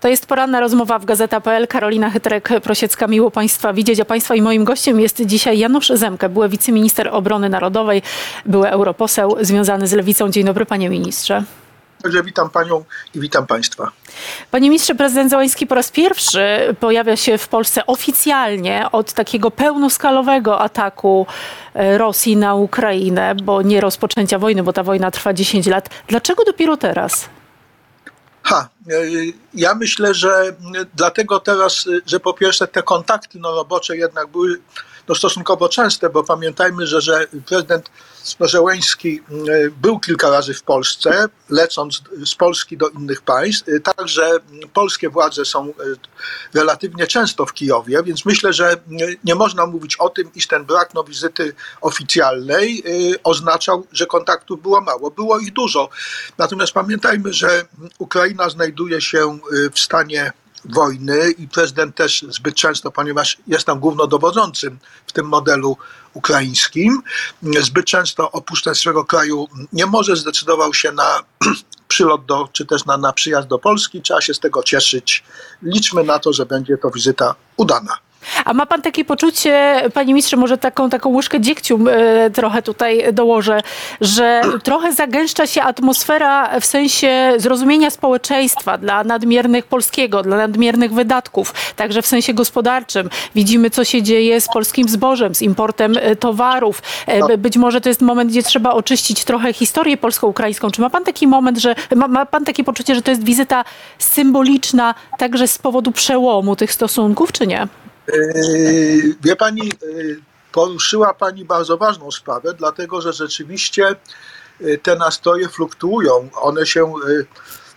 To jest poranna rozmowa w Gazeta.pl. Karolina Chytrek-Prosiecka. Miło Państwa widzieć. A Państwa i moim gościem jest dzisiaj Janusz Zemke, były wiceminister obrony narodowej, były europoseł związany z Lewicą. Dzień dobry Panie Ministrze. Także witam Panią i witam Państwa. Panie ministrze, prezydent Załański po raz pierwszy pojawia się w Polsce oficjalnie od takiego pełnoskalowego ataku e, Rosji na Ukrainę, bo nie rozpoczęcia wojny, bo ta wojna trwa 10 lat. Dlaczego dopiero teraz? Ha, e, ja myślę, że dlatego teraz, e, że po pierwsze te kontakty no, robocze jednak były no, stosunkowo częste, bo pamiętajmy, że, że prezydent Zełęński e, był kilka razy w Polsce, lecąc z Polski do innych państw. Także polskie władze są relatywnie często w Kijowie, więc myślę, że nie można mówić o tym, iż ten brak no, wizyty oficjalnej oznaczał, że kontaktów było mało. Było ich dużo. Natomiast pamiętajmy, że Ukraina znajduje się w stanie wojny i prezydent też zbyt często, ponieważ jest tam głównodowodzącym w tym modelu ukraińskim, zbyt często opuszcza swego kraju, nie może, zdecydował się na przylot do, czy też na, na przyjazd do Polski. Trzeba się z tego cieszyć. Liczmy na to, że będzie to wizyta udana. A ma pan takie poczucie, panie ministrze, może taką, taką łyżkę dziegciu e, trochę tutaj dołożę, że trochę zagęszcza się atmosfera w sensie zrozumienia społeczeństwa dla nadmiernych polskiego, dla nadmiernych wydatków, także w sensie gospodarczym. Widzimy, co się dzieje z polskim zbożem, z importem e, towarów. E, być może to jest moment, gdzie trzeba oczyścić trochę historię polsko-ukraińską. Czy ma pan taki moment, że ma, ma pan takie poczucie, że to jest wizyta symboliczna także z powodu przełomu tych stosunków, czy nie? Yy, wie pani, yy, poruszyła pani bardzo ważną sprawę, dlatego że rzeczywiście yy, te nastroje fluktuują. One się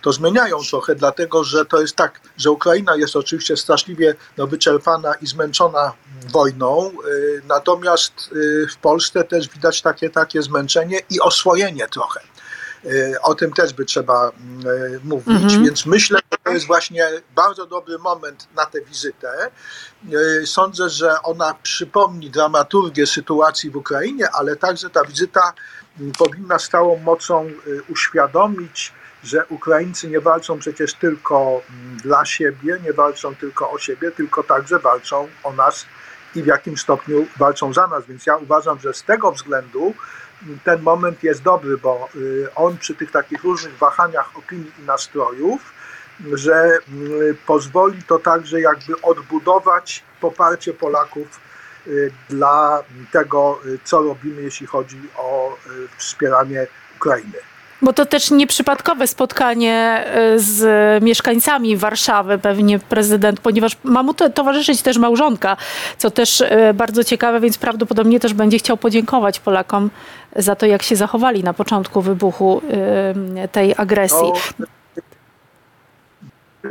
to zmieniają trochę, dlatego że to jest tak, że Ukraina jest oczywiście straszliwie no, wyczerpana i zmęczona wojną, natomiast w Polsce też widać takie, takie zmęczenie i oswojenie trochę. O tym też by trzeba mówić, mhm. więc myślę, że to jest właśnie bardzo dobry moment na tę wizytę. Sądzę, że ona przypomni dramaturgię sytuacji w Ukrainie, ale także ta wizyta powinna z całą mocą uświadomić, że Ukraińcy nie walczą przecież tylko dla siebie, nie walczą tylko o siebie, tylko także walczą o nas i w jakim stopniu walczą za nas. Więc ja uważam, że z tego względu ten moment jest dobry, bo on przy tych takich różnych wahaniach opinii i nastrojów, że pozwoli to także jakby odbudować poparcie Polaków dla tego, co robimy, jeśli chodzi o wspieranie Ukrainy. Bo to też nieprzypadkowe spotkanie z mieszkańcami Warszawy, pewnie prezydent, ponieważ ma mu towarzyszyć też małżonka, co też bardzo ciekawe, więc prawdopodobnie też będzie chciał podziękować Polakom za to, jak się zachowali na początku wybuchu tej agresji.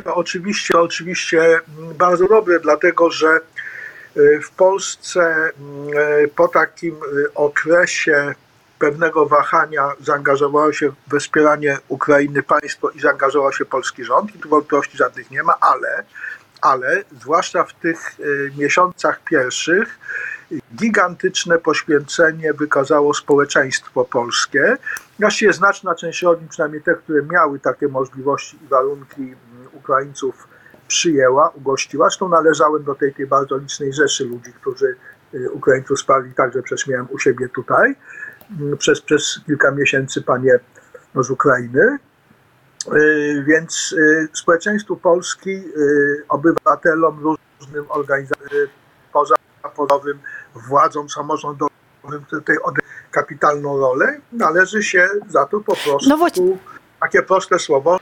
No, oczywiście, oczywiście bardzo dobre, dlatego że w Polsce po takim okresie pewnego wahania zaangażowało się we wspieranie Ukrainy państwo i zaangażował się polski rząd i tu wątpliwości żadnych nie ma, ale, ale zwłaszcza w tych miesiącach pierwszych gigantyczne poświęcenie wykazało społeczeństwo polskie. Właściwie znaczna część rodzin, przynajmniej te, które miały takie możliwości i warunki Ukraińców przyjęła, ugościła. Zresztą należałem do tej, tej bardzo licznej rzeszy ludzi, którzy Ukraińców spali, także przecież miałem u siebie tutaj przez, przez kilka miesięcy panie no, z Ukrainy. Więc społeczeństwu Polski, obywatelom, różnym organizacjom pozapodowym, władzom samorządowym, tutaj kapitalną rolę, należy się za to po prostu no takie proste słowo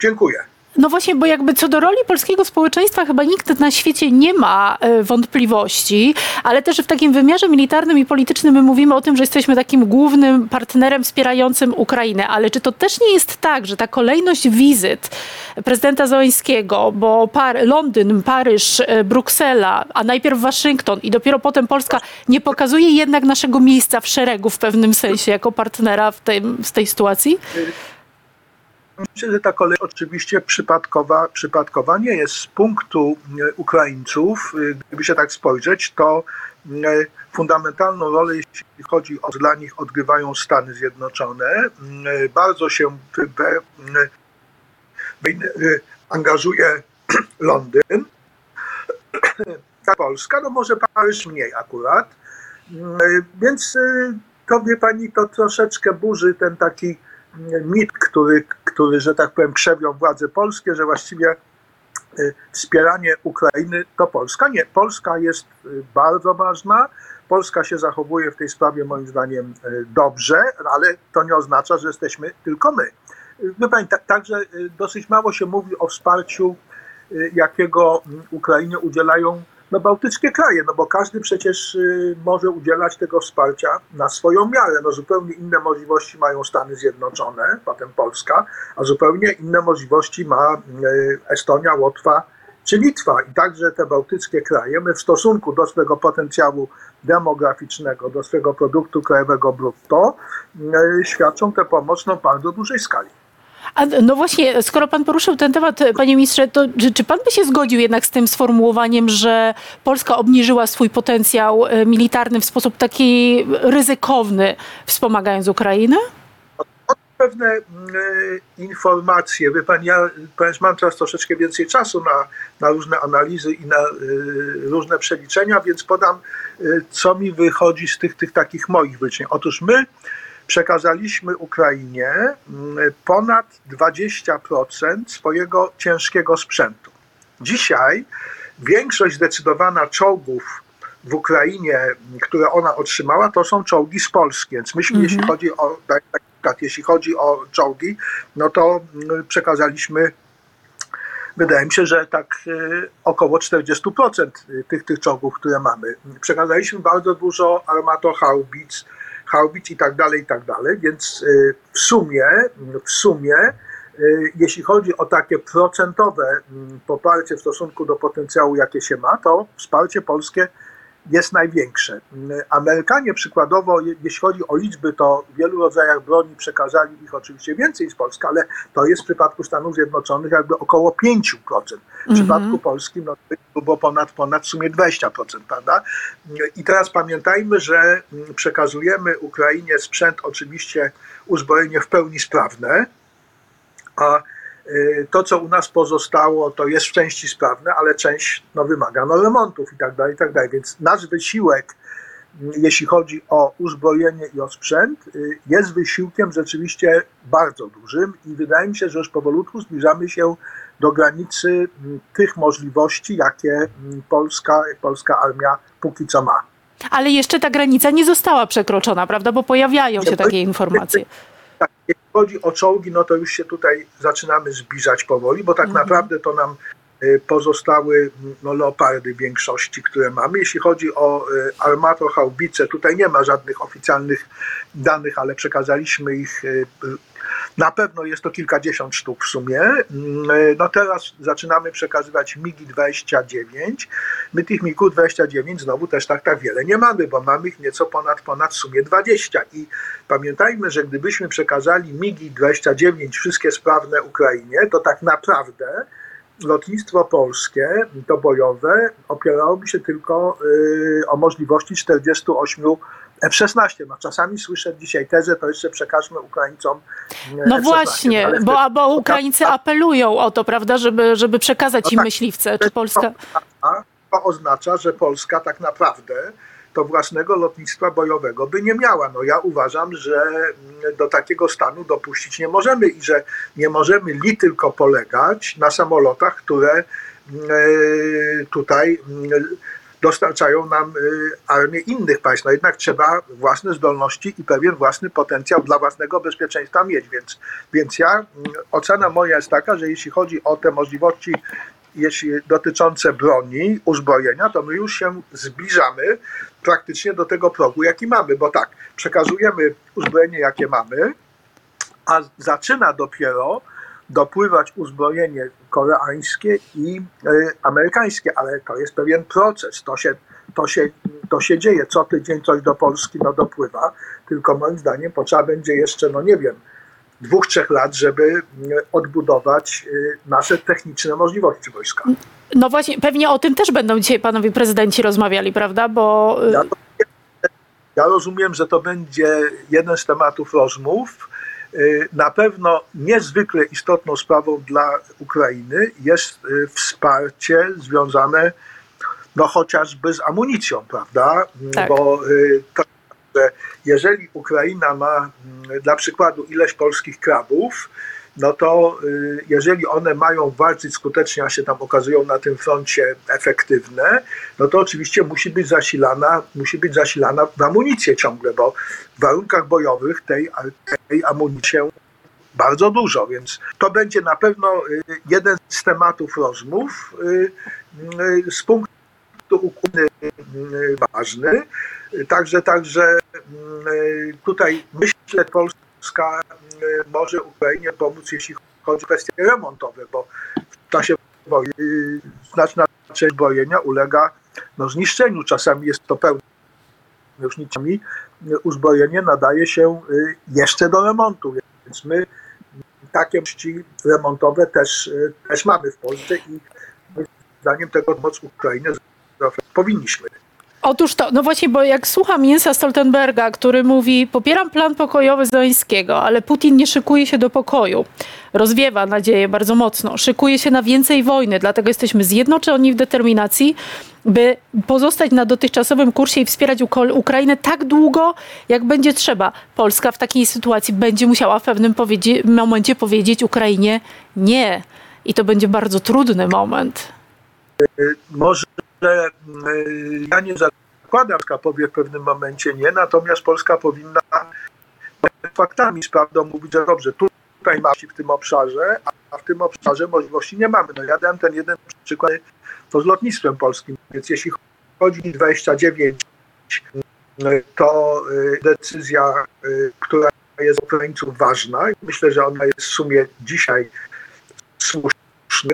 dziękuję. No właśnie, bo jakby co do roli polskiego społeczeństwa chyba nikt na świecie nie ma wątpliwości, ale też w takim wymiarze militarnym i politycznym my mówimy o tym, że jesteśmy takim głównym partnerem wspierającym Ukrainę, ale czy to też nie jest tak, że ta kolejność wizyt prezydenta Zońskiego, bo Par Londyn, Paryż, Bruksela, a najpierw Waszyngton i dopiero potem Polska nie pokazuje jednak naszego miejsca w szeregu w pewnym sensie jako partnera w, tym, w tej sytuacji? Myślę, że ta kolej oczywiście przypadkowa, przypadkowa nie jest. Z punktu Ukraińców, gdyby się tak spojrzeć, to fundamentalną rolę, jeśli chodzi o dla nich, odgrywają Stany Zjednoczone. Bardzo się angażuje Londyn. Polska, no może Paryż mniej akurat. Więc to wie pani, to troszeczkę burzy ten taki mit, który, który że tak powiem, krzewią władze polskie, że właściwie y, wspieranie Ukrainy to Polska. Nie, Polska jest y, bardzo ważna. Polska się zachowuje w tej sprawie moim zdaniem y, dobrze, ale to nie oznacza, że jesteśmy tylko my. Wie pani, ta, także dosyć mało się mówi o wsparciu, jakiego Ukrainie udzielają no, bałtyckie kraje, no bo każdy przecież y, może udzielać tego wsparcia na swoją miarę. No, zupełnie inne możliwości mają Stany Zjednoczone, potem Polska, a zupełnie inne możliwości ma y, Estonia, Łotwa czy Litwa. I także te bałtyckie kraje, my w stosunku do swojego potencjału demograficznego, do swojego produktu krajowego brutto, y, świadczą tę pomoc na bardzo dużej skali. A, no właśnie, skoro pan poruszył ten temat, panie ministrze, to czy, czy pan by się zgodził jednak z tym sformułowaniem, że Polska obniżyła swój potencjał e, militarny w sposób taki ryzykowny, wspomagając Ukrainę? pewne e, informacje. Wie pan, ja ponieważ mam teraz troszeczkę więcej czasu na, na różne analizy i na e, różne przeliczenia, więc podam, e, co mi wychodzi z tych, tych takich moich wyliczeń. Otóż my przekazaliśmy Ukrainie mm, ponad 20% swojego ciężkiego sprzętu. Dzisiaj większość zdecydowana czołgów w Ukrainie, które ona otrzymała, to są czołgi z Polski. Więc myśmy, Mhm. jeśli chodzi o tak, tak, tak, jeśli chodzi o czołgi, no to mm, przekazaliśmy, wydaje mi się, że tak y, około 40% tych, tych czołgów, które mamy. Przekazaliśmy bardzo dużo armatohaubic, haubic i tak dalej, i tak dalej, więc y, w sumie, w sumie y, jeśli chodzi o takie procentowe mm, poparcie w stosunku do potencjału, jakie się ma, to wsparcie polskie jest największe. Amerykanie przykładowo, je- jeśli chodzi o liczby, to w wielu rodzajach broni przekazali ich oczywiście więcej z Polski, ale to jest w przypadku Stanów Zjednoczonych jakby około 5%. W przypadku Polski no, było ponad, ponad w sumie 20%, prawda? I teraz pamiętajmy, że mm, przekazujemy Ukrainie sprzęt, oczywiście uzbrojenie w pełni sprawne, a to, co u nas pozostało, to jest w części sprawne, ale część no, wymaga no, remontów i tak dalej, i tak dalej. Więc nasz wysiłek, mm, jeśli chodzi o uzbrojenie i o sprzęt, y, jest wysiłkiem rzeczywiście bardzo dużym i wydaje mi się, że już powolutku zbliżamy się do granicy mm, tych możliwości, jakie mm, polska, polska armia póki co ma. Ale jeszcze ta granica nie została przekroczona, prawda? Bo pojawiają się takie informacje. Jeśli chodzi o czołgi, no to już się tutaj zaczynamy zbliżać powoli, bo tak naprawdę to nam y, pozostały mm, no, leopardy w większości, które mamy. Jeśli chodzi o y, armato haubice, tutaj nie ma żadnych oficjalnych danych, ale przekazaliśmy ich. y, Na pewno jest to kilkadziesiąt sztuk w sumie. Mm, y, No teraz zaczynamy przekazywać MIGI 29. My tych MIGów 29 znowu też tak, tak wiele nie mamy, bo mamy ich nieco ponad, ponad w sumie 20. I pamiętajmy, że gdybyśmy przekazali MIGI 29 wszystkie sprawne Ukrainie, to tak naprawdę lotnictwo polskie, to bojowe, opierałoby się tylko y, o możliwości 48 F-16. No, czasami słyszę dzisiaj tezę, to jeszcze przekażmy Ukraińcom y, No F-16. właśnie, Ale bo, bo Ukraińcy a- apelują o to, prawda, żeby, żeby przekazać im tak. myśliwce. Czy Polska... To oznacza, że Polska tak naprawdę to własnego lotnictwa bojowego by nie miała. No ja uważam, że mm, do takiego stanu dopuścić nie możemy i że nie możemy li tylko polegać na samolotach, które mm, e, tutaj mm, dostarczają nam y, armię innych państw. No jednak trzeba własne zdolności i pewien własny potencjał dla własnego bezpieczeństwa mieć. Więc, więc ja, mm, ocena moja jest taka, że jeśli chodzi o te możliwości jeśli dotyczące broni, uzbrojenia, to my już się zbliżamy praktycznie do tego progu, jaki mamy, bo tak, przekazujemy uzbrojenie, jakie mamy, a zaczyna dopiero dopływać uzbrojenie koreańskie i y, amerykańskie, ale to jest pewien proces, to się, to, się, to się dzieje, co tydzień coś do Polski no, dopływa, tylko moim zdaniem potrzeba będzie jeszcze, no nie wiem, dwóch, trzech lat, żeby y, odbudować y, nasze techniczne możliwości wojska. No właśnie, pewnie o tym też będą dzisiaj panowie prezydenci rozmawiali, prawda? Bo y, Ja, to, ja rozumiem, że to będzie jeden z tematów rozmów. Y, Na pewno niezwykle istotną sprawą dla Ukrainy jest y, wsparcie związane no chociażby z amunicją, prawda? Tak. Bo y, to, że jeżeli Ukraina ma mm, dla przykładu ileś polskich krabów, no to y, jeżeli one mają walczyć skutecznie, a się tam okazują na tym froncie efektywne, no to oczywiście musi być zasilana, musi być zasilana w amunicję ciągle, bo w warunkach bojowych tej, tej amunicji bardzo dużo, więc to będzie na pewno y, jeden z tematów rozmów y, z punktu Ukrainy ważny. Także, także tutaj myślę, Polska y, może Ukrainie pomóc, jeśli chodzi o kwestie remontowe, bo w czasie wojny znaczna część zbrojenia ulega no, zniszczeniu. Czasami jest to pełne już nicami. Uzbrojenie nadaje się y, jeszcze do remontu, więc my takie możliwości remontowe też, y, też mamy w Polsce i zdaniem tego pomoc Ukrainie powinniśmy. Otóż to, no właśnie, bo jak słucham Jensa Stoltenberga, który mówi, popieram plan pokojowy Zeleńskiego, ale Putin nie szykuje się do pokoju. Rozwiewa nadzieję bardzo mocno. Szykuje się na więcej wojny, dlatego jesteśmy zjednoczeni w determinacji, by pozostać na dotychczasowym kursie i wspierać Ukrainę tak długo, jak będzie trzeba. Polska w takiej sytuacji będzie musiała w pewnym powiedzie- momencie powiedzieć Ukrainie nie. I to będzie bardzo trudny moment. Może y, ja nie zakładam, że powie w pewnym momencie nie, natomiast Polska powinna faktami, z prawdą mówić, że dobrze, tutaj mamy w tym obszarze, a w tym obszarze możliwości nie mamy. No ja dałem ten jeden przykład, to z lotnictwem polskim, więc jeśli chodzi o 29, y, to y, decyzja, y, która jest dla Ukraińców ważna myślę, że ona jest w sumie dzisiaj słuszna,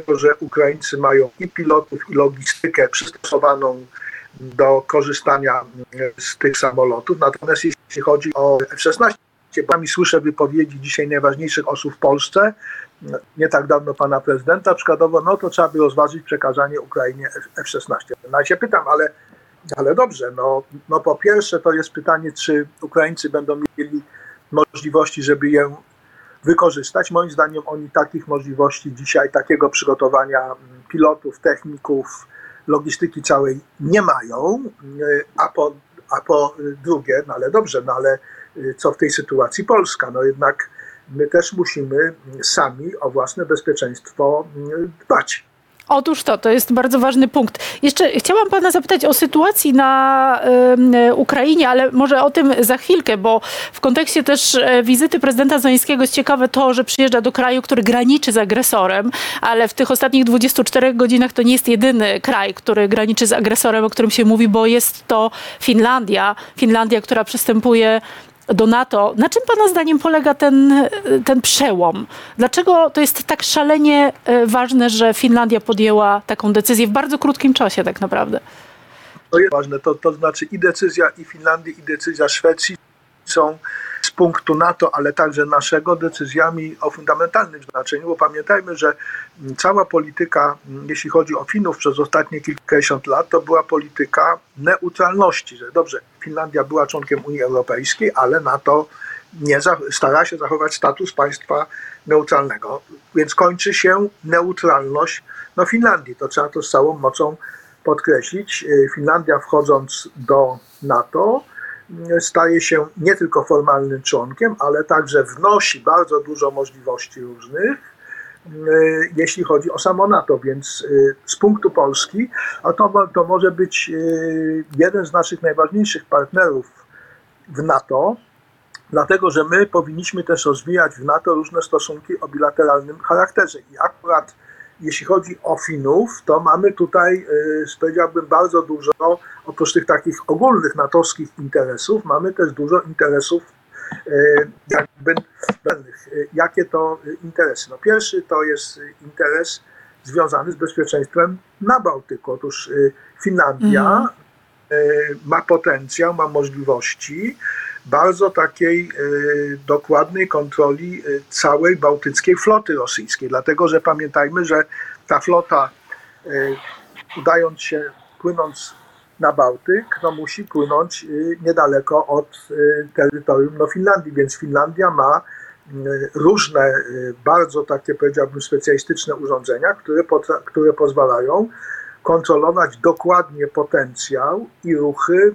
że Ukraińcy mają i pilotów, i logistykę przystosowaną do korzystania z tych samolotów. Natomiast jeśli chodzi o F-16, bo mi słyszę wypowiedzi dzisiaj najważniejszych osób w Polsce, nie tak dawno pana prezydenta, przykładowo, no to trzeba by rozważyć przekazanie Ukrainie F- F-16. No ja się pytam, ale, ale dobrze, no, no po pierwsze to jest pytanie, czy Ukraińcy będą mieli możliwości, żeby je wykorzystać. Moim zdaniem oni takich możliwości dzisiaj, takiego przygotowania mm, pilotów, techników, logistyki całej nie mają, a po, a po drugie, no ale dobrze, no ale y, co w tej sytuacji Polska? No jednak my też musimy sami o własne bezpieczeństwo mm, dbać. Otóż to, to jest bardzo ważny punkt. Jeszcze chciałam pana zapytać o sytuacji na em, Ukrainie, ale może o tym za chwilkę, bo w kontekście też e, wizyty prezydenta Zeleńskiego jest ciekawe to, że przyjeżdża do kraju, który graniczy z agresorem, ale w tych ostatnich 24 godzinach to nie jest jedyny kraj, który graniczy z agresorem, o którym się mówi, bo jest to Finlandia. Finlandia, która przystępuje do NATO. Na czym Pana zdaniem polega ten, ten przełom? Dlaczego to jest tak szalenie e, ważne, że Finlandia podjęła taką decyzję w bardzo krótkim czasie tak naprawdę? To jest ważne, to, to znaczy i decyzja i Finlandii, i decyzja Szwecji są punktu NATO, ale także naszego decyzjami o fundamentalnym znaczeniu, bo pamiętajmy, że mm, cała polityka, mm, jeśli chodzi o Finów przez ostatnie kilkadziesiąt lat, to była polityka neutralności, że dobrze, Finlandia była członkiem Unii Europejskiej, ale NATO nie stara się zachować status państwa neutralnego, więc kończy się neutralność no, Finlandii. To trzeba to z całą mocą podkreślić. Y, Finlandia wchodząc do NATO staje się nie tylko formalnym członkiem, ale także wnosi bardzo dużo możliwości różnych, y, jeśli chodzi o samo NATO, więc y, z punktu Polski, a to, to może być y, jeden z naszych najważniejszych partnerów w NATO, dlatego że my powinniśmy też rozwijać w NATO różne stosunki o bilateralnym charakterze. I akurat jeśli chodzi o Finów, to mamy tutaj, y, powiedziałbym, bardzo dużo, oprócz tych takich ogólnych natowskich interesów, mamy też dużo interesów y, jakby pewnych. Y, Jakie to interesy? No pierwszy to jest interes związany z bezpieczeństwem na Bałtyku. Otóż Finlandia y, ma potencjał, ma możliwości bardzo takiej y, dokładnej kontroli y, całej bałtyckiej floty rosyjskiej, dlatego że pamiętajmy, że ta flota udając się, płynąc na Bałtyk, no musi płynąć niedaleko od terytorium no, Finlandii, więc Finlandia ma różne, bardzo takie powiedziałbym specjalistyczne urządzenia, które, które pozwalają kontrolować dokładnie potencjał i ruchy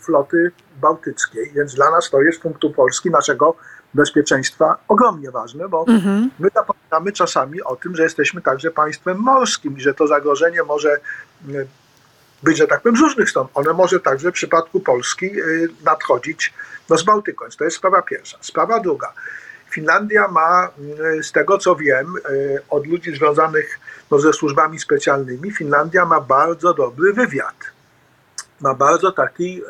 floty bałtyckiej. Więc dla nas to jest z punktu Polski naszego bezpieczeństwa ogromnie ważne, bo mhm. my zapominamy czasami o tym, że jesteśmy także państwem morskim i że to zagrożenie może być, że tak powiem, z różnych stron. One może także w przypadku Polski y, nadchodzić no, z Bałtyką. Więc to jest sprawa pierwsza. Sprawa druga. Finlandia ma, y, z tego co wiem, y, od ludzi związanych no, ze służbami specjalnymi, Finlandia ma bardzo dobry wywiad. Ma bardzo taki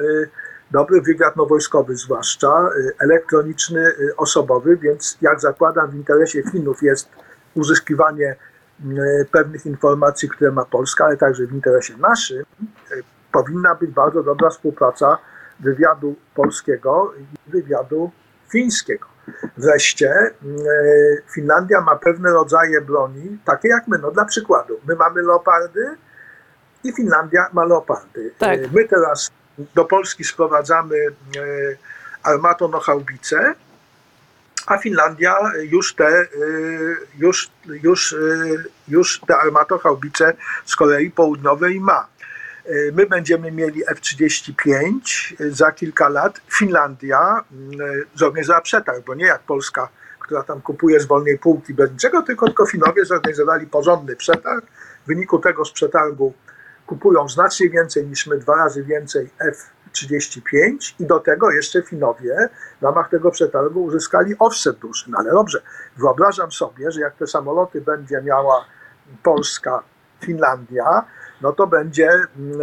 dobry wywiad no, wojskowy, zwłaszcza elektroniczny, osobowy, więc jak zakładam, w interesie Finów jest uzyskiwanie pewnych informacji, które ma Polska, ale także w interesie naszym, powinna być bardzo dobra współpraca wywiadu polskiego i wywiadu fińskiego. Wreszcie e, Finlandia ma pewne rodzaje broni, takie jak my. No dla przykładu, my mamy leopardy i Finlandia ma leopardy. Tak. My teraz do Polski sprowadzamy armatonochaubice, a Finlandia już te, już, już, już te armatochaubice z Korei Południowej ma. Y, my będziemy mieli F-35 za kilka lat. Finlandia zorganizowała przetarg, bo nie jak Polska, która tam kupuje z wolnej półki bez niczego, tylko, tylko Finowie zorganizowali porządny przetarg. W wyniku tego z przetargu kupują znacznie więcej niż my, dwa razy więcej F-35 35 i do tego jeszcze Finowie w ramach tego przetargu uzyskali offset duży. No ale dobrze, wyobrażam sobie, że jak te samoloty będzie miała Polska, Finlandia, no to będzie mm,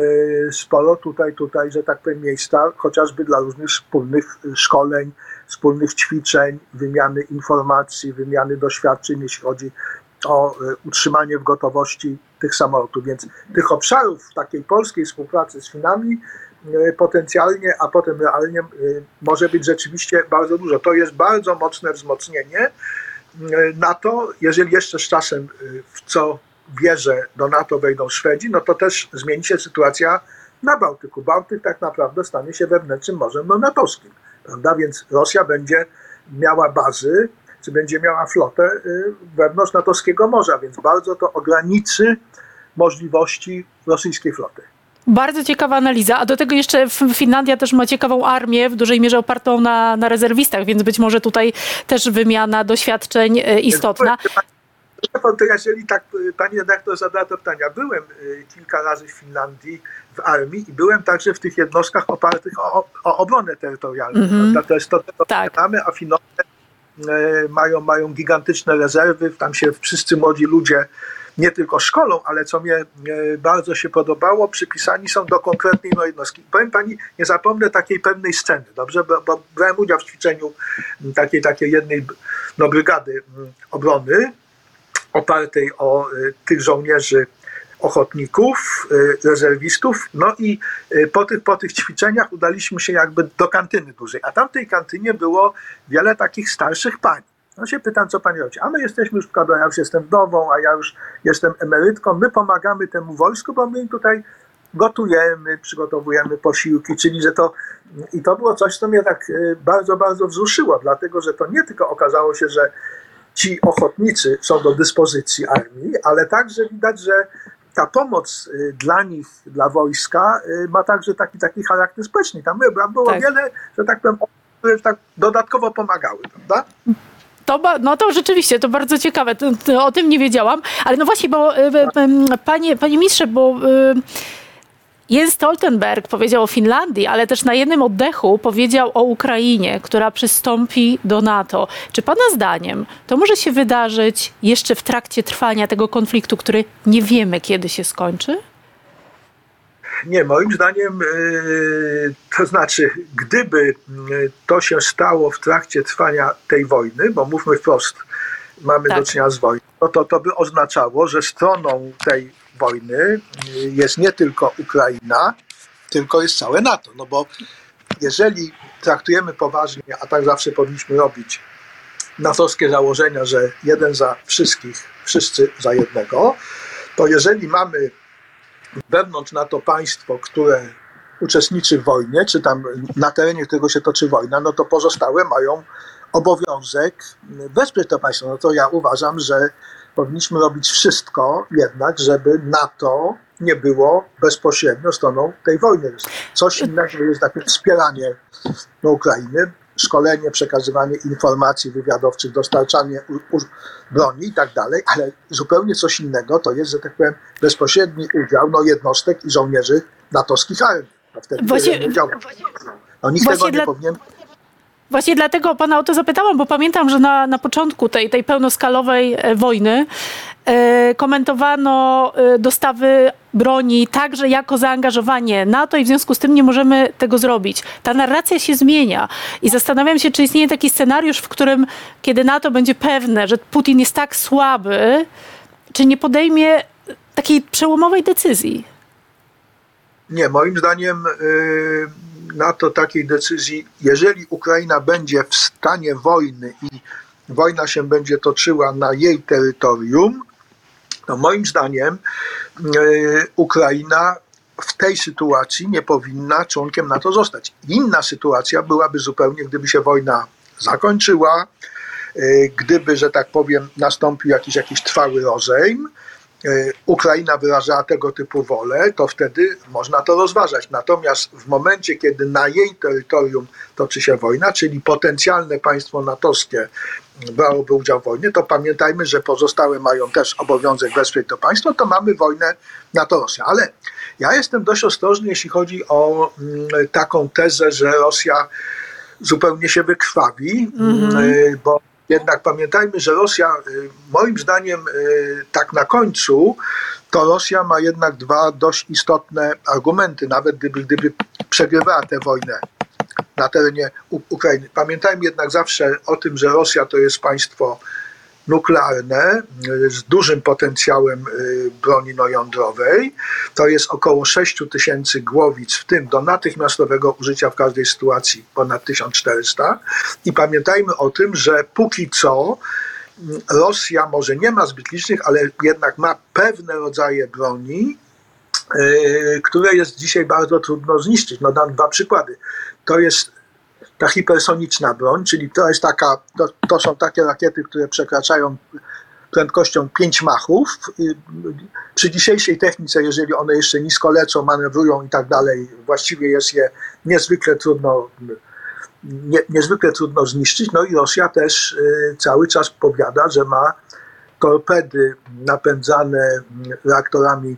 sporo tutaj, tutaj, że tak powiem, miejsca chociażby dla różnych wspólnych szkoleń, wspólnych ćwiczeń, wymiany informacji, wymiany doświadczeń, jeśli chodzi o e, utrzymanie w gotowości tych samolotów. Więc tych obszarów takiej polskiej współpracy z Finami E, potencjalnie, a potem realnie e, może być rzeczywiście bardzo dużo. To jest bardzo mocne wzmocnienie e, NATO. Jeżeli jeszcze z czasem, w co wierzę, do NATO wejdą Szwedzi, no to też zmieni się sytuacja na Bałtyku. Bałtyk tak naprawdę stanie się wewnętrznym morzem no, natowskim, prawda? Więc Rosja będzie miała bazy, czy będzie miała flotę wewnątrz natowskiego morza, więc bardzo to ograniczy możliwości rosyjskiej floty. Bardzo ciekawa analiza, a do tego jeszcze Finlandia też ma ciekawą armię, w dużej mierze opartą na, na rezerwistach, więc być może tutaj też wymiana doświadczeń e, istotna. To jeżeli tak pani redaktor zadała to pytania, byłem e, kilka razy w Finlandii w armii i byłem także w tych jednostkach opartych o, o obronę terytorialną. Mm -hmm. To jest to, co tak. mamy, a Finowie e, mają, mają gigantyczne rezerwy, tam się wszyscy młodzi ludzie nie tylko szkolą, ale co mnie bardzo się podobało, przypisani są do konkretnej no, jednostki. Powiem pani, nie zapomnę takiej pewnej sceny, dobrze, bo, bo brałem udział w ćwiczeniu takiej, takiej jednej no, brygady obrony opartej o e, tych żołnierzy ochotników, e, rezerwistów. No i po tych, po tych ćwiczeniach udaliśmy się jakby do kantyny dużej. A tam w tej kantynie było wiele takich starszych pań. No się pytam, co pani robi. A my jesteśmy już, prawda, ja już jestem wdową, a ja już jestem emerytką. My pomagamy temu wojsku, bo my tutaj gotujemy, przygotowujemy posiłki, czyli że to i to było coś, co mnie tak bardzo, bardzo wzruszyło, dlatego że to nie tylko okazało się, że ci ochotnicy są do dyspozycji armii, ale także widać, że ta pomoc e, dla nich, dla wojska e, ma także taki, taki charakter społeczny. Tam było tak. wiele, że tak powiem, które tak dodatkowo pomagały, prawda? To, no to rzeczywiście, to bardzo ciekawe. To, to, o tym nie wiedziałam. Ale no właśnie, bo e, panie, panie mistrze, bo Jens Stoltenberg powiedział o Finlandii, ale też na jednym oddechu powiedział o Ukrainie, która przystąpi do NATO. Czy Pana zdaniem to może się wydarzyć jeszcze w trakcie trwania tego konfliktu, który nie wiemy, kiedy się skończy? Nie, moim zdaniem, e, to znaczy, gdyby e, to się stało w trakcie trwania tej wojny, bo mówmy wprost, mamy tak. do czynienia z wojną, no to to by oznaczało, że stroną tej wojny e, jest nie tylko Ukraina, tylko jest całe NATO. No bo jeżeli traktujemy poważnie, a tak zawsze powinniśmy robić, natowskie założenia, że jeden za wszystkich, wszyscy za jednego, to jeżeli mamy wewnątrz NATO państwo, które uczestniczy w wojnie, czy tam na terenie którego się toczy wojna, no to pozostałe mają obowiązek wesprzeć to państwo. No to ja uważam, że powinniśmy robić wszystko jednak, żeby NATO nie było bezpośrednio stroną tej wojny. Coś innego jest takie wspieranie Ukrainy, szkolenie, przekazywanie informacji wywiadowczych, dostarczanie u, u, broni i tak dalej, ale zupełnie coś innego to jest, że tak powiem, bezpośredni udział no, jednostek i żołnierzy natowskich armii. A wtedy Właśnie-. No, nikt tego nie dla- powinien Właśnie dlatego pana o to zapytałam, bo pamiętam, że na, na początku tej, tej pełnoskalowej e, wojny e, komentowano e, dostawy broni także jako zaangażowanie NATO i w związku z tym nie możemy tego zrobić. Ta narracja się zmienia i zastanawiam się, czy istnieje taki scenariusz, w którym kiedy NATO będzie pewne, że Putin jest tak słaby, czy nie podejmie takiej przełomowej decyzji. Nie, moim zdaniem y, na to takiej decyzji, jeżeli Ukraina będzie w stanie wojny i wojna się będzie toczyła na jej terytorium, to moim zdaniem y, Ukraina w tej sytuacji nie powinna członkiem NATO zostać. Inna sytuacja byłaby zupełnie, gdyby się wojna zakończyła, y, gdyby, że tak powiem, nastąpił jakiś, jakiś trwały rozejm, Ukraina wyrażała tego typu wolę, to wtedy można to rozważać. Natomiast w momencie, kiedy na jej terytorium toczy się wojna, czyli potencjalne państwo natowskie brałoby udział w wojnie, to pamiętajmy, że pozostałe mają też obowiązek wesprzeć to państwo, to mamy wojnę NATO-Rosja. Ale ja jestem dość ostrożny, jeśli chodzi o mm, taką tezę, że Rosja zupełnie się wykrwawi, y, bo jednak pamiętajmy, że Rosja, y, moim zdaniem, y, tak na końcu, to Rosja ma jednak dwa dość istotne argumenty, nawet gdyby, gdyby przegrywała tę wojnę na terenie Ukrainy. Pamiętajmy jednak zawsze o tym, że Rosja to jest państwo nuklearne y, z dużym potencjałem y, broni no jądrowej. To jest około 6 tysięcy głowic, w tym do natychmiastowego użycia w każdej sytuacji ponad 1400. I pamiętajmy o tym, że póki co mm, Rosja może nie ma zbyt licznych, ale jednak ma pewne rodzaje broni, y, które jest dzisiaj bardzo trudno zniszczyć. No dam dwa przykłady. To jest ta hipersoniczna broń, czyli to jest taka, to, to są takie rakiety, które przekraczają prędkością 5 machów. Przy dzisiejszej technice, jeżeli one jeszcze nisko lecą, manewrują i tak dalej, właściwie jest je niezwykle trudno, nie, niezwykle trudno zniszczyć. No i Rosja też y, cały czas powiada, że ma torpedy napędzane mm, reaktorami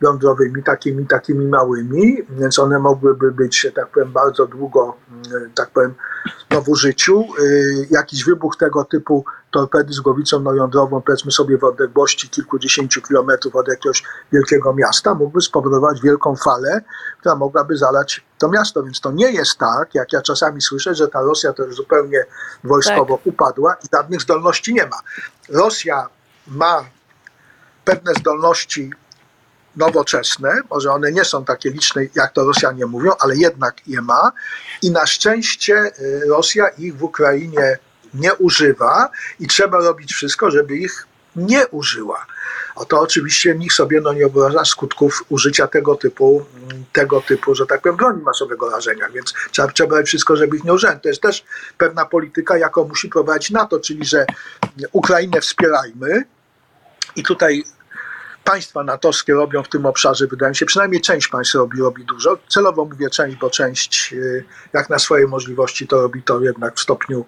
jądrowymi, takimi, takimi małymi, więc one mogłyby być, że tak powiem, bardzo długo, mm, tak powiem, no w użyciu. Y, Jakiś wybuch tego typu torpedy z głowicą no jądrową, powiedzmy sobie w odległości kilkudziesięciu kilometrów od jakiegoś wielkiego miasta, mógłby spowodować wielką falę, która mogłaby zalać to miasto. Więc to nie jest tak, jak ja czasami słyszę, że ta Rosja to już zupełnie wojskowo upadła i żadnych zdolności nie ma. Rosja ma pewne zdolności nowoczesne, może one nie są takie liczne, jak to Rosjanie mówią, ale jednak je ma i na szczęście y, Rosja ich w Ukrainie nie używa i trzeba robić wszystko, żeby ich nie użyła. A to oczywiście nikt sobie no, nie wyobraża skutków użycia tego typu, mm, tego typu, że tak powiem, broni masowego rażenia, więc trzeba, trzeba robić wszystko, żeby ich nie używać. To jest też pewna polityka, jaką musi prowadzić NATO, czyli że Ukrainę wspierajmy i tutaj państwa natowskie robią w tym obszarze, wydaje mi się, przynajmniej część państw robi, robi dużo. Celowo mówię część, bo część y, jak na swoje możliwości to robi to jednak w stopniu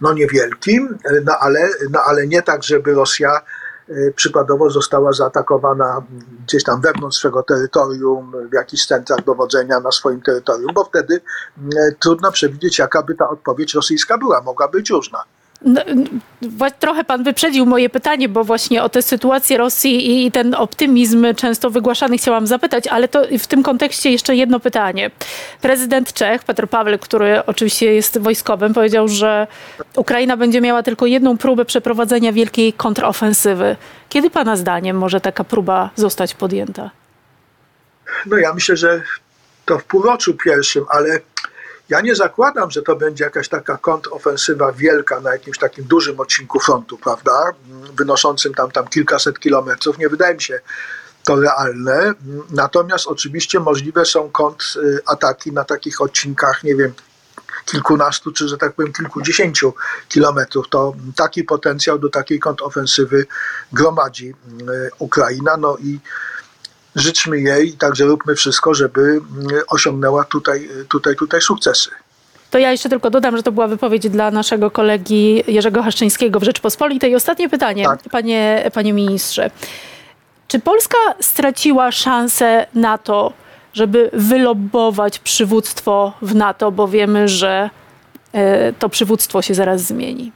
no niewielkim, no ale, no ale nie tak, żeby Rosja y, przykładowo została zaatakowana gdzieś tam wewnątrz swego terytorium, w jakichś centrach dowodzenia na swoim terytorium, bo wtedy y, trudno przewidzieć, jaka by ta odpowiedź rosyjska była. Mogła być różna. No, Trochę pan wyprzedził moje pytanie, bo właśnie o tę sytuację Rosji i- i ten optymizm często wygłaszany chciałam zapytać, ale to w tym kontekście jeszcze jedno pytanie. Prezydent Czech, Petr Paweł, który oczywiście jest wojskowym, powiedział, że Ukraina będzie miała tylko jedną próbę przeprowadzenia wielkiej kontrofensywy. Kiedy pana zdaniem może taka próba zostać podjęta? No ja myślę, że to w półroczu pierwszym, ale ja nie zakładam, że to będzie jakaś taka kontrofensywa wielka na jakimś takim dużym odcinku frontu, prawda? Wynoszącym tam, tam kilkaset kilometrów. Nie wydaje mi się to realne. Natomiast oczywiście możliwe są kontrataki na takich odcinkach, nie wiem, kilkunastu, czy że tak powiem kilkudziesięciu kilometrów. To taki potencjał do takiej kontrofensywy gromadzi y, Ukraina. No i życzmy jej, także róbmy wszystko, żeby y, osiągnęła tutaj, tutaj, tutaj sukcesy. To ja jeszcze tylko dodam, że to była wypowiedź dla naszego kolegi Jerzego Haszczyńskiego w Rzeczpospolitej. Ostatnie pytanie, Tak. panie, panie ministrze. Czy Polska straciła szansę na to, żeby wylobbować przywództwo w NATO, bo wiemy, że e, to przywództwo się zaraz zmieni?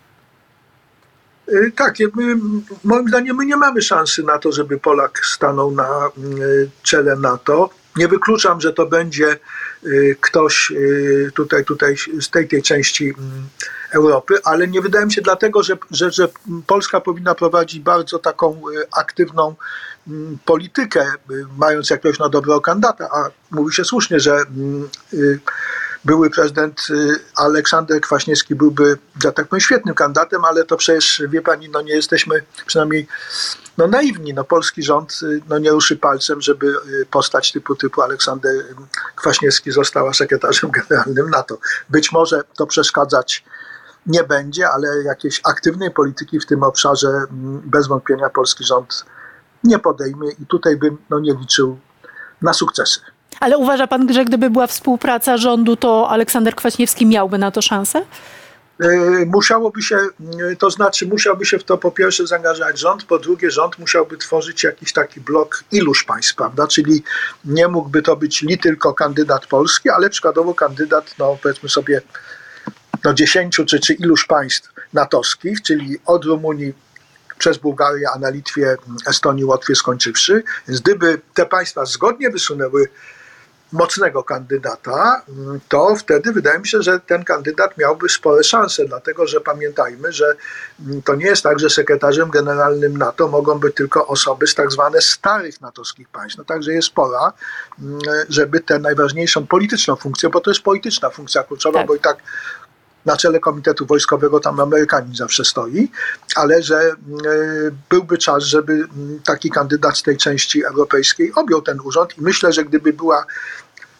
Y, Tak, ja- my, moim zdaniem my nie mamy szansy na to, żeby Polak stanął na y, czele NATO. Nie wykluczam, że to będzie y, ktoś y, tutaj, tutaj z tej, tej części mm, Europy, ale nie wydaje mi się dlatego, że, że, że Polska powinna prowadzić bardzo taką y, aktywną mm, politykę, y, mając jakiegoś no, dobrego kandydata, a mówi się słusznie, że mm, y, były prezydent y, Aleksander Kwaśniewski byłby, że tak powiem, świetnym kandydatem, ale to przecież, wie pani, no nie jesteśmy przynajmniej no, naiwni. No, polski rząd y, no, nie ruszy palcem, żeby y, postać typu, typu Aleksander Kwaśniewski została sekretarzem generalnym NATO. Być może to przeszkadzać nie będzie, ale jakiejś aktywnej polityki w tym obszarze mm, bez wątpienia polski rząd nie podejmie i tutaj bym no, nie liczył na sukcesy. Ale uważa pan, że gdyby była współpraca rządu, to Aleksander Kwaśniewski miałby na to szansę? Y, Musiałoby się, y, to znaczy musiałby się w to po pierwsze zaangażować rząd, po drugie rząd musiałby tworzyć jakiś taki blok iluś państw, prawda? Czyli nie mógłby to być li tylko kandydat polski, ale przykładowo kandydat, no powiedzmy sobie, no dziesięciu czy, czy iluś państw natowskich, czyli od Rumunii przez Bułgarię, a na Litwie, Estonii, Łotwie skończywszy. Więc gdyby te państwa zgodnie wysunęły mocnego kandydata, mm, to wtedy wydaje mi się, że ten kandydat miałby spore szanse, dlatego że pamiętajmy, że mm, to nie jest tak, że sekretarzem generalnym NATO mogą być tylko osoby z tak zwane starych natowskich państw. No także jest pora, mm, żeby tę najważniejszą polityczną funkcję, bo to jest polityczna funkcja kluczowa, Tak. bo i tak na czele Komitetu Wojskowego tam Amerykanin zawsze stoi, ale że y, byłby czas, żeby taki kandydat z tej części europejskiej objął ten urząd i myślę, że gdyby była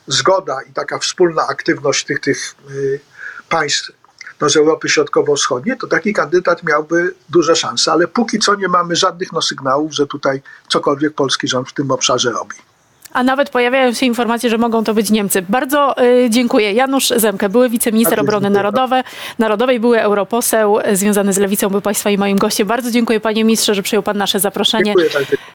zgoda i taka wspólna aktywność tych, tych y, państw no, z Europy Środkowo-Wschodniej, to taki kandydat miałby duże szanse, ale póki co nie mamy żadnych no, sygnałów, że tutaj cokolwiek polski rząd w tym obszarze robi. A nawet pojawiają się informacje, że mogą to być Niemcy. Bardzo y, dziękuję. Janusz Zemke, były wiceminister Bardzo obrony dziękuję. narodowe, narodowej, były europoseł y, związany z lewicą, był państwa i moim gościem. Bardzo dziękuję panie ministrze, że przyjął pan nasze zaproszenie. Dziękuję. tak.